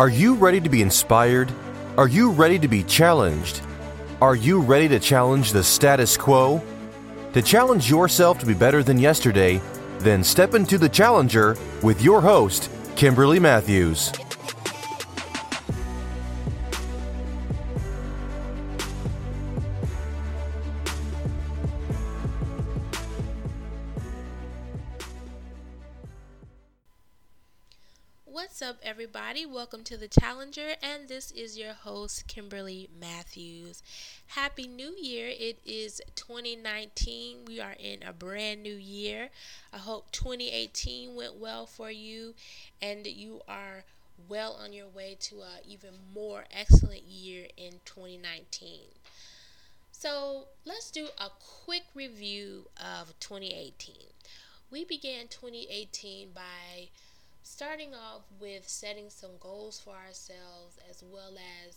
Are you ready to be inspired? Are you ready to be challenged? Are you ready to challenge the status quo? To challenge yourself to be better than yesterday, then step into the challenger with your host, Kimberly Matthews. Welcome to the Challenger, and this is your host, Kimberly Matthews. Happy New Year! It is 2019. We are in a brand new year. I hope 2018 went well for you and you are well on your way to an even more excellent year in 2019. So, let's do a quick review of 2018. We began 2018 by starting off with setting some goals for ourselves as well as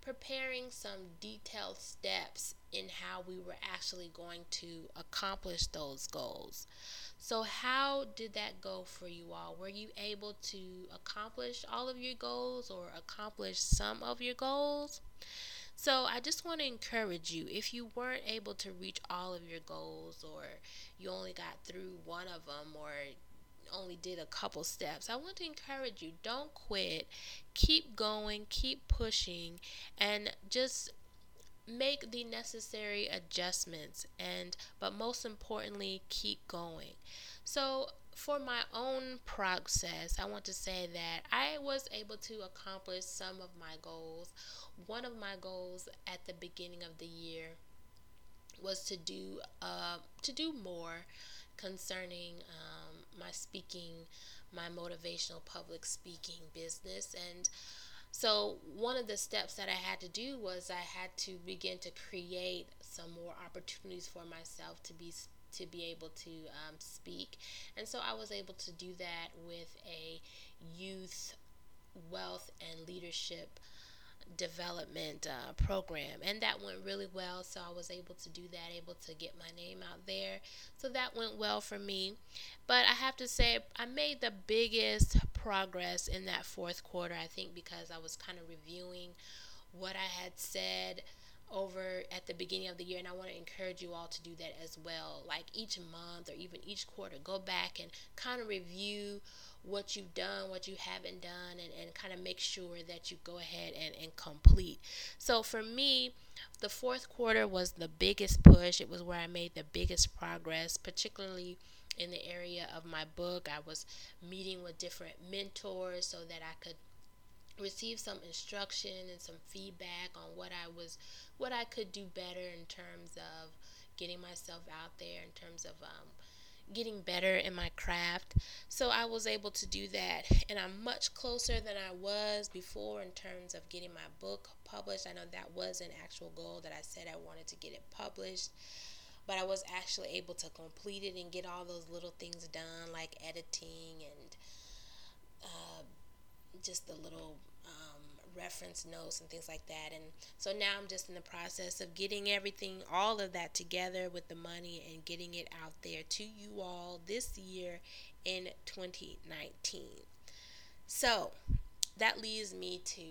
preparing some detailed steps in how we were actually going to accomplish those goals. So, how did that go for you all? Were you able to accomplish all of your goals or accomplish some of your goals? So, I just want to encourage you if you weren't able to reach all of your goals or you only got through one of them or only did a couple steps. I want to encourage you don't quit. Keep going, keep pushing, and just make the necessary adjustments and but most importantly keep going so for my own process i want to say that i was able to accomplish some of my goals one of my goals at the beginning of the year was to do uh, to do more concerning um, my speaking, my motivational public speaking business. And so, one of the steps that I had to do was I had to begin to create some more opportunities for myself to be to be able to um, speak. And so I was able to do that with a youth wealth and leadership development uh, program and that went really well so i was able to do that able to get my name out there. So that went well for me. But i have to say i made the biggest progress in that fourth quarter i think because i was kind of reviewing what i had said over at the beginning of the year and I want to encourage you all to do that as well like each month or even each quarter go back and kind of review what you've done, what you haven't done, and, and kind of make sure that you go ahead and, and complete. So for me, the fourth quarter was the biggest push. It was where I made the biggest progress, particularly in the area of my book. I was meeting with different mentors so that I could receive some instruction and some feedback on what I was what I could do better in terms of getting myself out there in terms of um, getting better in my craft. So I was able to do that, and I'm much closer than I was before in terms of getting my book published. I know that was an actual goal that I said I wanted to get it published, but I was actually able to complete it and get all those little things done, like editing and uh, just the little reference notes and things like that. And so now I'm just in the process of getting everything, all of that together with the money and getting it out there to you all this year in 2019. So that leads me to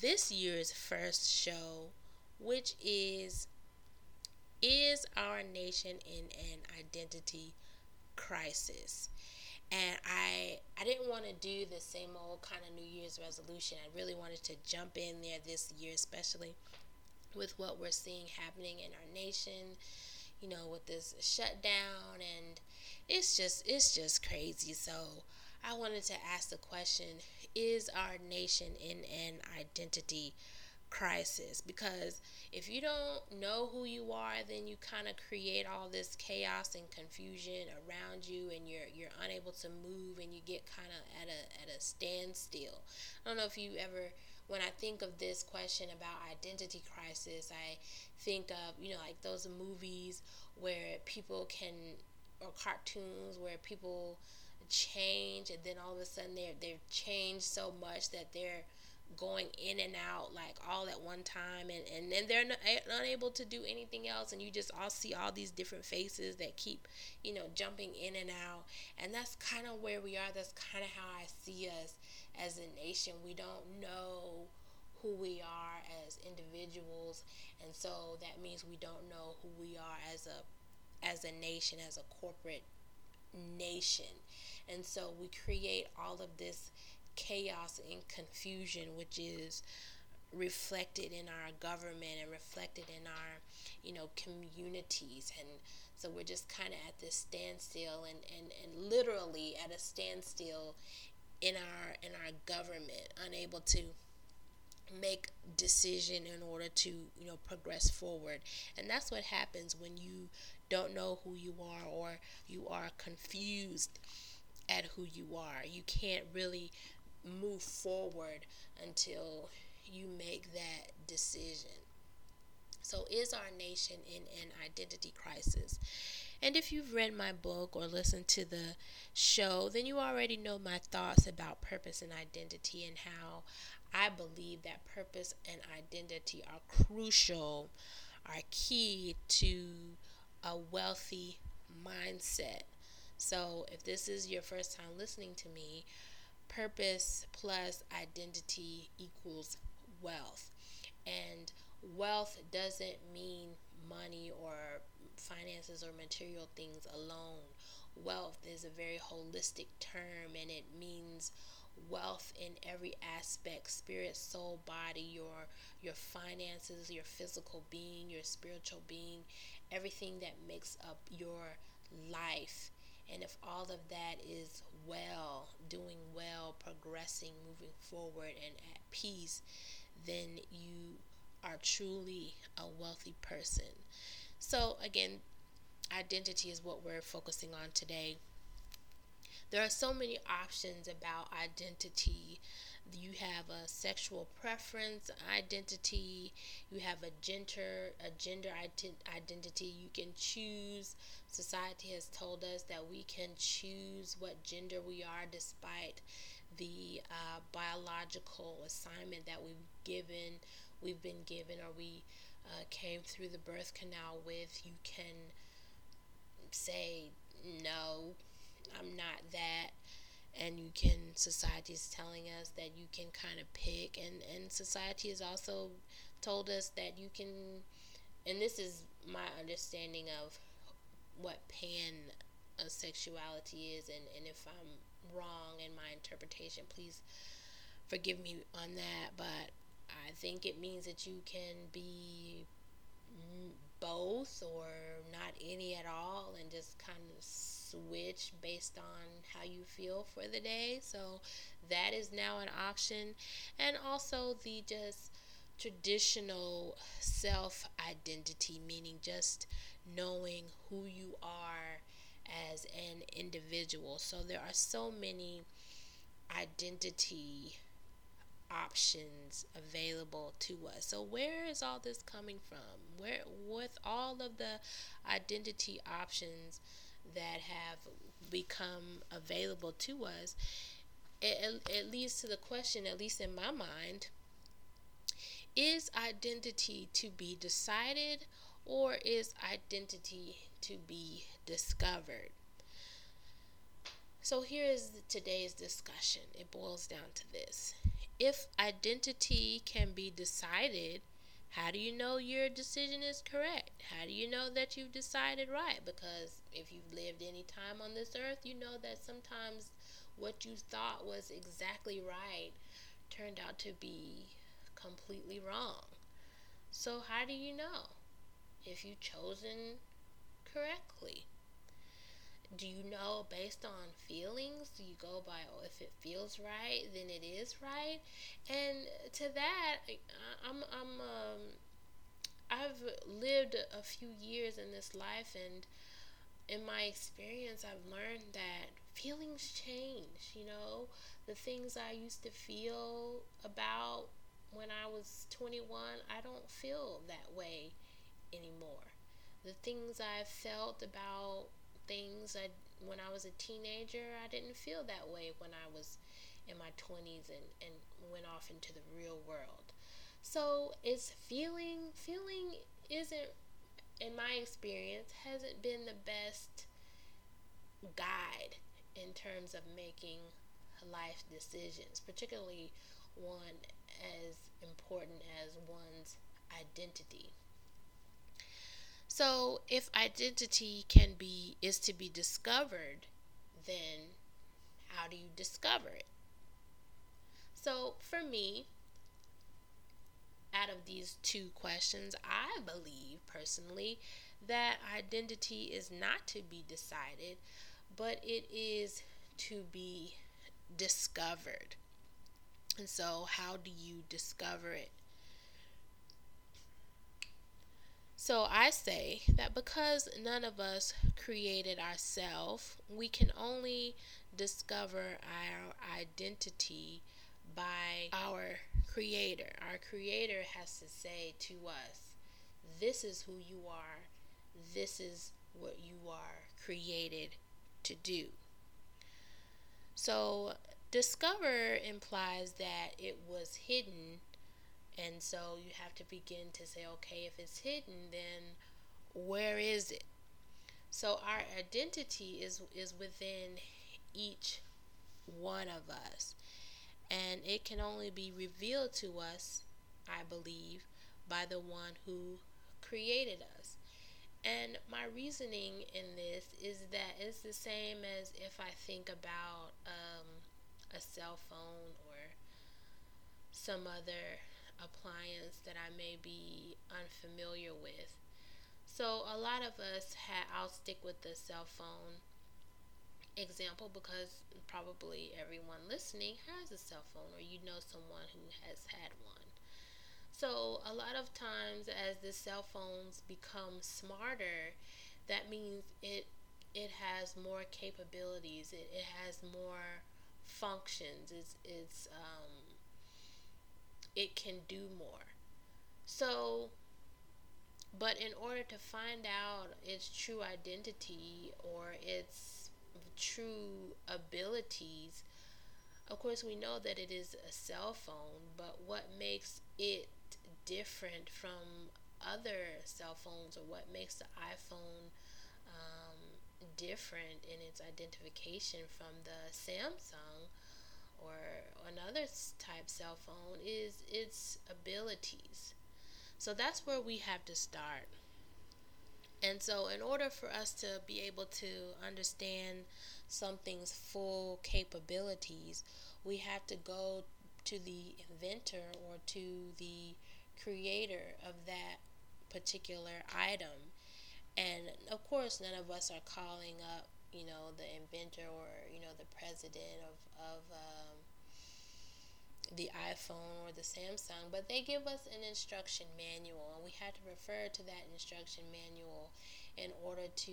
this year's first show, which is Is Our Nation in an Identity Crisis? And I I didn't want to do the same old kind of New Year's resolution. I really wanted to jump in there this year, especially with what we're seeing happening in our nation. You know, with this shutdown, and it's just it's just crazy. So I wanted to ask the question: Is our nation in an identity crisis because if you don't know who you are then you kind of create all this chaos and confusion around you and you're you're unable to move and you get kind of at a at a standstill. I don't know if you ever when i think of this question about identity crisis i think of you know like those movies where people can or cartoons where people change and then all of a sudden they're they've changed so much that they're going in and out like all at one time and, and then they're not, eh, unable to do anything else and you just all see all these different faces that keep you know jumping in and out and that's kind of where we are that's kind of how i see us as a nation. We don't know who we are as individuals and so that means we don't know who we are as a as a nation as a corporate nation. And so we create all of this chaos and confusion, which is reflected in our government and reflected in our, you know, communities. And so we're just kind of at this standstill and, and, and literally at a standstill in our in our government, unable to make decision in order to you know progress forward and that's what happens when you don't know who you are or you are confused at who you are you can't really move forward until you make that decision. So, is our nation in an identity crisis? And if you've read my book or listened to the show, then you already know my thoughts about purpose and identity and how I believe that purpose and identity are crucial, are key to a wealthy mindset. So, if this is your first time listening to me, purpose plus identity equals wealth. And wealth doesn't mean money or finances or material things alone. Wealth is a very holistic term and it means wealth in every aspect spirit soul body your your finances your physical being your spiritual being everything that makes up your life and if all of that is well, doing well, progressing, moving forward, and at peace, then you are truly a wealthy person. So, again, identity is what we're focusing on today. There are so many options about identity. You have a sexual preference identity. You have a gender a gender identity. You can choose. Society has told us that we can choose what gender we are despite the uh, biological assignment that we've given we've been given or we uh, came through the birth canal with. You can say no i'm not that and you can society is telling us that you can kind of pick and and society has also told us that you can and this is my understanding of what pan sexuality is and, and if I'm wrong in my interpretation please forgive me on that but I think it means that you can be both or not any at all and just kind of switch based on how you feel for the day. So that is now an option. And also the just traditional self identity, meaning just knowing who you are as an individual. So there are so many identity options available to us. So where is all this coming from? Where with all of the identity options that have become available to us, it, it leads to the question, at least in my mind, is identity to be decided or is identity to be discovered? So here is today's discussion. It boils down to this. If identity can be decided, how do you know your decision is correct? How do you know that you've decided right? Because if you've lived any time on this earth, you know that sometimes what you thought was exactly right turned out to be completely wrong. So, how do you know if you've chosen correctly? Do you know based on feelings? Do you go by oh, if it feels right, then it is right? And to that, I'm I'm um, I've lived a few years in this life, and in my experience, I've learned that feelings change. You know, the things I used to feel about when I was 21, I don't feel that way anymore. The things I felt about things I when I was a teenager, I didn't feel that way when I was in my 20s and, and went off into the real world. So it's feeling, feeling isn't, in my experience, hasn't been the best guide in terms of making life decisions, particularly one as important as one's identity. So, if identity can be is to be discovered, then how do you discover it? So, for me, out of these two questions, I believe personally that identity is not to be decided, but it is to be discovered. And so, how do you discover it? So, I say that because none of us created ourselves, we can only discover our identity by our creator. Our creator has to say to us, This is who you are, this is what you are created to do. So, discover implies that it was hidden, and so you have to begin to say, okay, if it's hidden, then where is it? So, our identity is, is within each one of us, and it can only be revealed to us, I believe, by the one who created us. And my reasoning in this is that it's the same as if I think about um, a cell phone or some other appliance that I may be unfamiliar with. So, a lot of us have, I'll stick with the cell phone example because probably everyone listening has a cell phone or you know someone who has had one. So, a lot of times, as the cell phones become smarter, that means it it has more capabilities. It, it has more functions. It's it's um, it can do more. So, but in order to find out its true identity or its true abilities, of course, we know that it is a cell phone, but what makes it different from other cell phones or what makes the iPhone um, different in its identification from the Samsung or another type cell phone is its abilities. So that's where we have to start. And so, in order for us to be able to understand something's full capabilities, we have to go to the inventor or to the creator of that particular item. And of course, none of us are calling up, you know, the inventor or, you know, the president of, of um, the iPhone or the Samsung, but they give us an instruction manual, and we have to refer to that instruction manual in order to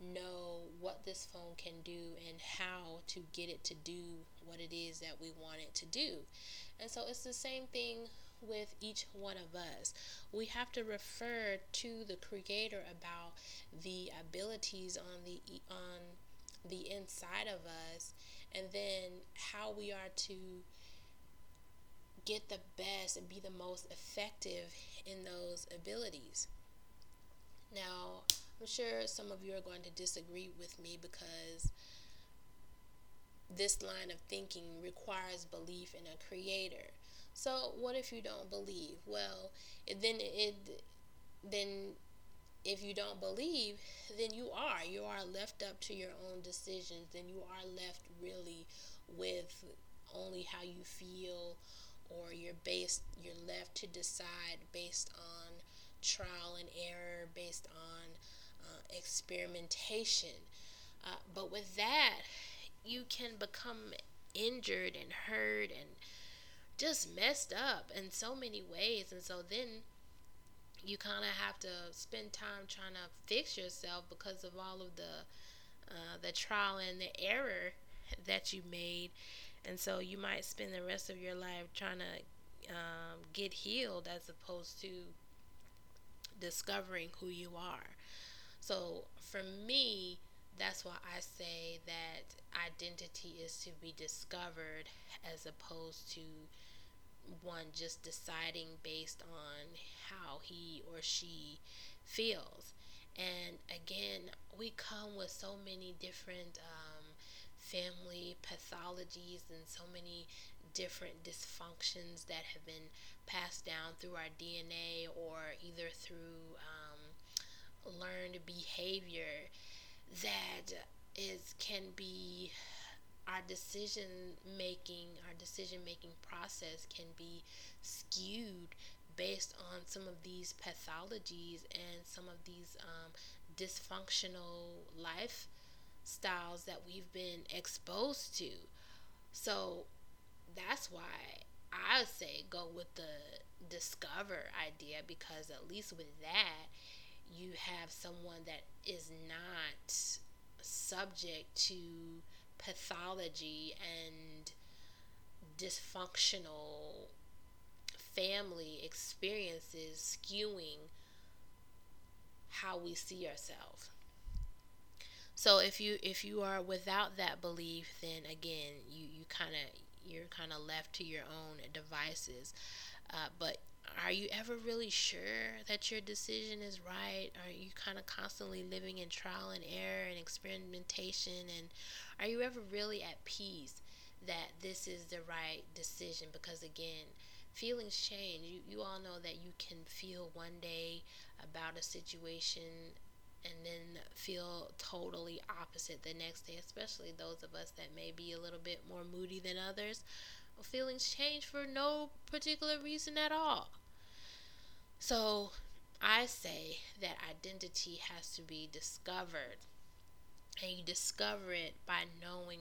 know what this phone can do and how to get it to do what it is that we want it to do. And so it's the same thing with each one of us. We have to refer to the creator about the abilities on the on the inside of us and then how we are to get the best and be the most effective in those abilities. Now, I'm sure some of you are going to disagree with me because this line of thinking requires belief in a creator. So what if you don't believe? Well, then it then if you don't believe, then you are you are left up to your own decisions. Then you are left really with only how you feel or you're based you're left to decide based on trial and error based on uh, experimentation uh, but with that you can become injured and hurt and just messed up in so many ways. And so then you kind of have to spend time trying to fix yourself because of all of the uh, the trial and the error that you made. And so you might spend the rest of your life trying to um, get healed as opposed to discovering who you are. So for me, that's why I say that identity is to be discovered as opposed to one just deciding based on how he or she feels. And again, we come with so many different um, family pathologies and so many different dysfunctions that have been passed down through our DNA or either through um, learned behavior that is can be our decision making our decision making process can be skewed based on some of these pathologies and some of these um, dysfunctional lifestyles that we've been exposed to. So that's why I say go with the discover idea because at least with that you have someone that is not subject to pathology and dysfunctional family experiences skewing how we see ourselves. So if you if you are without that belief, then again you you kind of you're kind of left to your own devices. Uh, but are you ever really sure that your decision is right? Are you kind of constantly living in trial and error and experimentation? And are you ever really at peace that this is the right decision? Because again, feelings change. You, you all know that you can feel one day about a situation and then feel totally opposite the next day, especially those of us that may be a little bit more moody than others. Feelings change for no particular reason at all. So I say that identity has to be discovered. And you discover it by knowing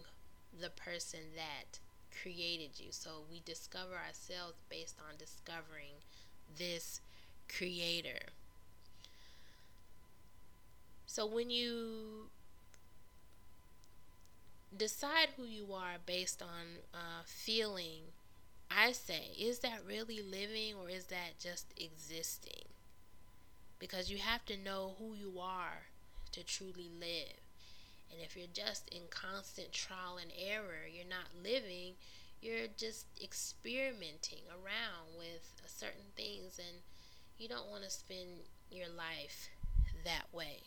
the person that created you. So we discover ourselves based on discovering this creator. So when you decide who you are based on uh, feeling I say, is that really living or is that just existing? Because you have to know who you are to truly live. And if you're just in constant trial and error, you're not living, you're just experimenting around with certain things, and you don't want to spend your life that way.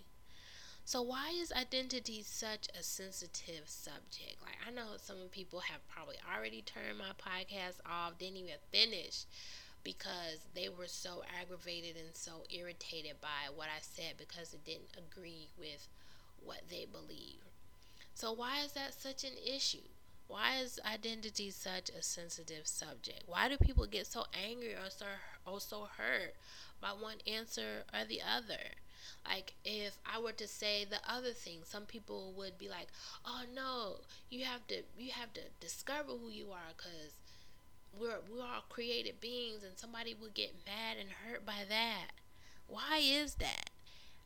So, why is identity such a sensitive subject? Like, I know some people have probably already turned my podcast off, didn't even finish because they were so aggravated and so irritated by what I said because it didn't agree with what they believe. So, why is that such an issue? Why is identity such a sensitive subject? Why do people get so angry or so, or so hurt by one answer or the other? Like if I were to say the other thing, some people would be like, "Oh no, you have to you have to discover who you are cuz we're we're all created beings and somebody would get mad and hurt by that." Why is that?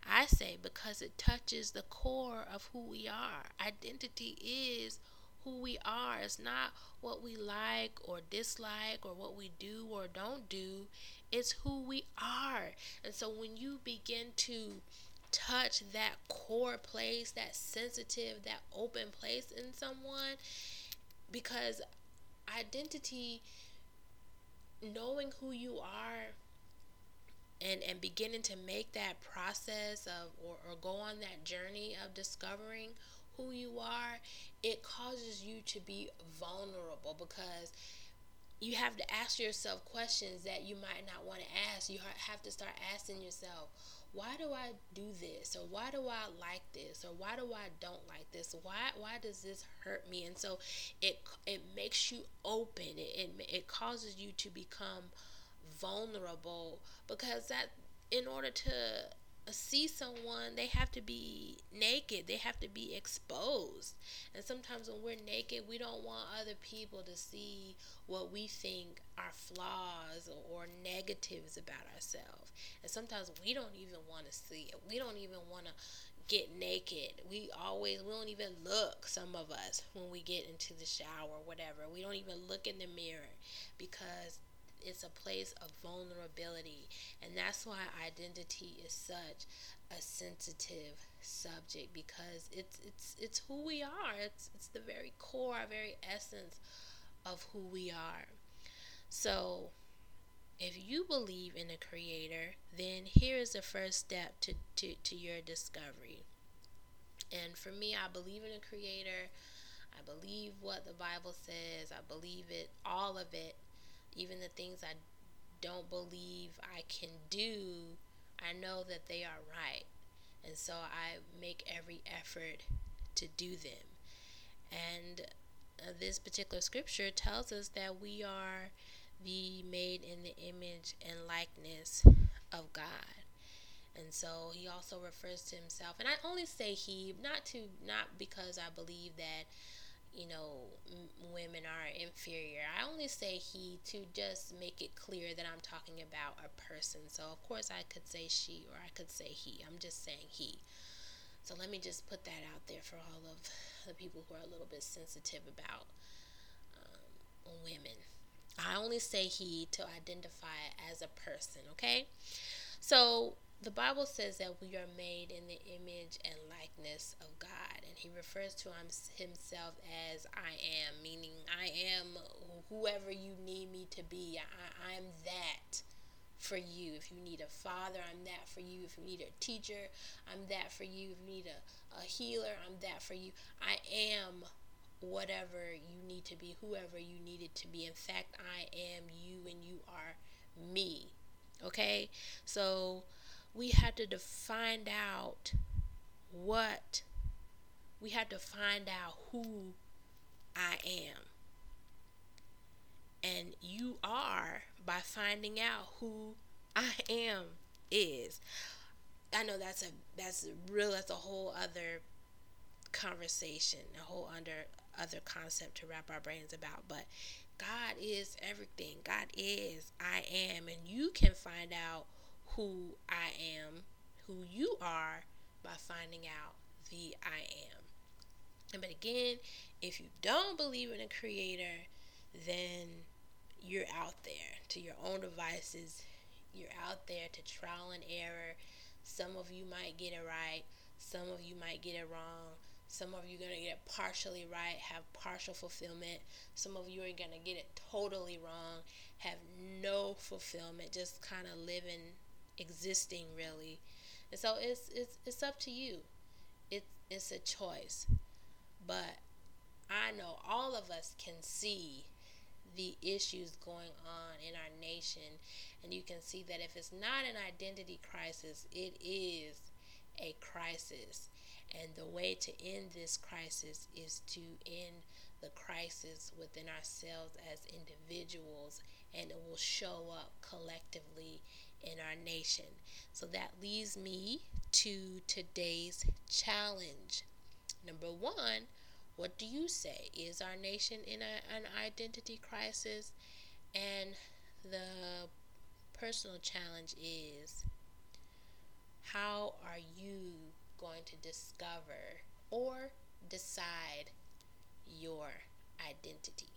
I say because it touches the core of who we are. Identity is who we are. It's not what we like or dislike or what we do or don't do. It's who we are. And so when you begin to touch that core place, that sensitive, that open place in someone, because identity, knowing who you are, and and beginning to make that process of or, or go on that journey of discovering who you are it causes you to be vulnerable because you have to ask yourself questions that you might not want to ask. You have to start asking yourself, why do I do this? Or why do I like this? Or why do I don't like this? Why why does this hurt me? And so it it makes you open. It it, it causes you to become vulnerable because that in order to see someone, they have to be naked. They have to be exposed. And sometimes when we're naked, we don't want other people to see what we think are flaws or, or negatives about ourselves. And sometimes we don't even want to see it. We don't even want to get naked. We always we don't even look some of us when we get into the shower or whatever. We don't even look in the mirror because it's a place of vulnerability. And that's why identity is such a sensitive subject because it's it's it's who we are. It's it's the very core, our very essence of who we are. So if you believe in a creator, then here is the first step to, to, to your discovery. And for me, I believe in a creator. I believe what the Bible says. I believe it, all of it, even the things I don't believe I can do. I know that they are right. And so I make every effort to do them. And uh, this particular scripture tells us that we are the made in the image and likeness of God. And so he also refers to himself, and I only say he, not to, not because I believe that, you know, m- women are inferior. I only say he to just make it clear that I'm talking about a person. So of course I could say she or I could say he. I'm just saying he. So let me just put that out there for all of the people who are a little bit sensitive about um, women. I only say he to identify as a person, okay? So the Bible says that we are made in the image and likeness of God, and he refers to himself as I am, meaning I am whoever you need me to be. I, I'm that for you. If you need a father, I'm that for you. If you need a teacher, I'm that for you. If you need a, a healer, I'm that for you. I am whatever you need to be, whoever you needed to be. In fact, I am you and you are me. Okay? So we had to find out what we had to find out who I am. And you are by finding out who I am is. I know that's a that's real that's a whole other conversation, a whole under other concept to wrap our brains about. But God is everything. God is I am. And you can find out who I am, who you are, by finding out the I am. And but again, if you don't believe in a creator, then you're out there to your own devices. You're out there to trial and error. Some of you might get it right, some of you might get it wrong. Some of you are going to get it partially right, have partial fulfillment. Some of you are going to get it totally wrong, have no fulfillment, just kind of living, existing really. And so it's it's it's up to you. It's it's a choice. But I know all of us can see the issues going on in our nation and you can see that if it's not an identity crisis, it is a crisis. And the way to end this crisis is to end the crisis within ourselves as individuals, and it will show up collectively in our nation. So that leads me to today's challenge. Number one, what do you say? Is our nation in a, an identity crisis? And the personal challenge is how are you going to discover or decide your identity.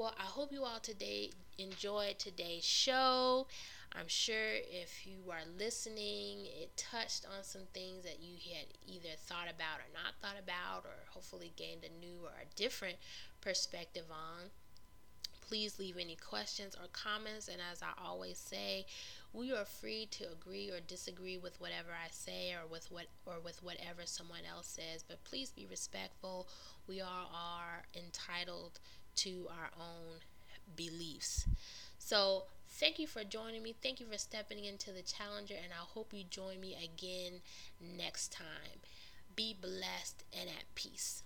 Well, I hope you all today enjoyed today's show. I'm sure if you are listening, it touched on some things that you had either thought about or not thought about, or hopefully gained a new or a different perspective on. Please leave any questions or comments. And as I always say, we are free to agree or disagree with whatever I say or with what or with whatever someone else says, but please be respectful. We all are entitled to our own beliefs. So, thank you for joining me. Thank you for stepping into the challenger and I hope you join me again next time. Be blessed and at peace.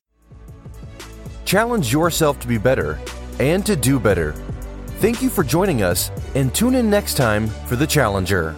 Challenge yourself to be better and to do better Thank you for joining us and tune in next time for The Challenger.